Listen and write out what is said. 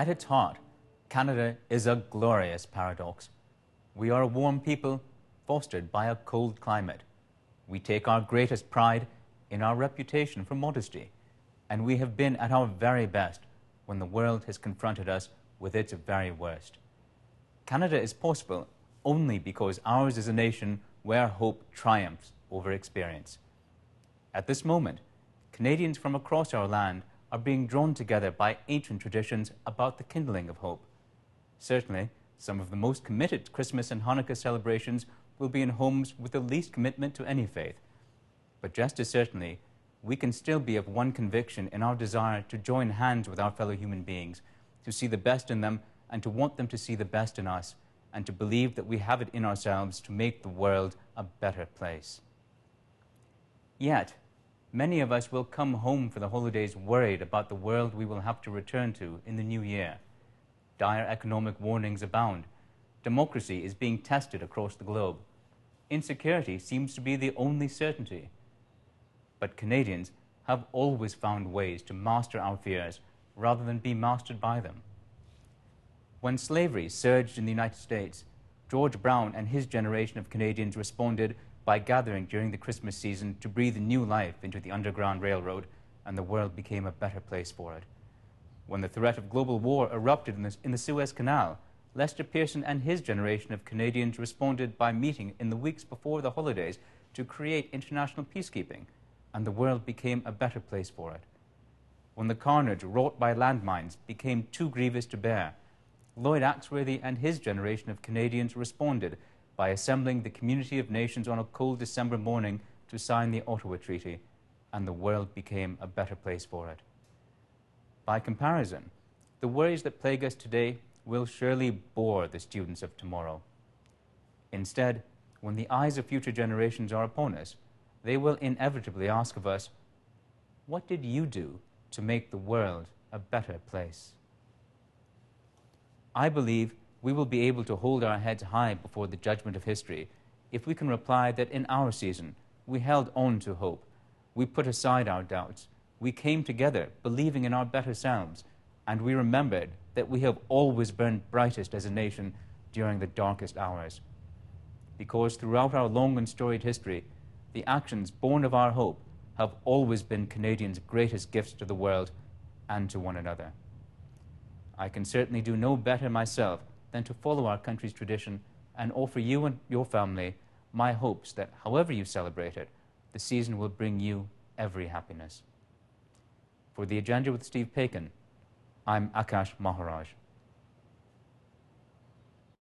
At its heart, Canada is a glorious paradox. We are a warm people fostered by a cold climate. We take our greatest pride in our reputation for modesty, and we have been at our very best when the world has confronted us with its very worst. Canada is possible only because ours is a nation where hope triumphs over experience. At this moment, Canadians from across our land are being drawn together by ancient traditions about the kindling of hope. Certainly, some of the most committed Christmas and Hanukkah celebrations will be in homes with the least commitment to any faith. But just as certainly, we can still be of one conviction in our desire to join hands with our fellow human beings, to see the best in them and to want them to see the best in us, and to believe that we have it in ourselves to make the world a better place. Yet, many of us will come home for the holidays worried about the world we will have to return to in the new year. Dire economic warnings abound. Democracy is being tested across the globe. Insecurity seems to be the only certainty. But Canadians have always found ways to master our fears rather than be mastered by them. When slavery surged in the United States, George Brown and his generation of Canadians responded by gathering during the Christmas season to breathe new life into the Underground Railroad, and the world became a better place for it. When the threat of global war erupted in the, in the Suez Canal, Lester Pearson and his generation of Canadians responded by meeting in the weeks before the holidays to create international peacekeeping, and the world became a better place for it. When the carnage wrought by landmines became too grievous to bear, Lloyd Axworthy and his generation of Canadians responded by assembling the community of nations on a cold December morning to sign the Ottawa Treaty, and the world became a better place for it. By comparison, the worries that plague us today will surely bore the students of tomorrow. Instead, when the eyes of future generations are upon us, they will inevitably ask of us, What did you do to make the world a better place? I believe we will be able to hold our heads high before the judgment of history if we can reply that in our season we held on to hope, we put aside our doubts, we came together believing in our better selves, and we remembered that we have always burned brightest as a nation during the darkest hours. Because throughout our long and storied history, the actions born of our hope have always been Canadians' greatest gifts to the world and to one another. I can certainly do no better myself than to follow our country's tradition and offer you and your family my hopes that however you celebrate it, the season will bring you every happiness. For the agenda with Steve Paikin, I'm Akaash Maharaj.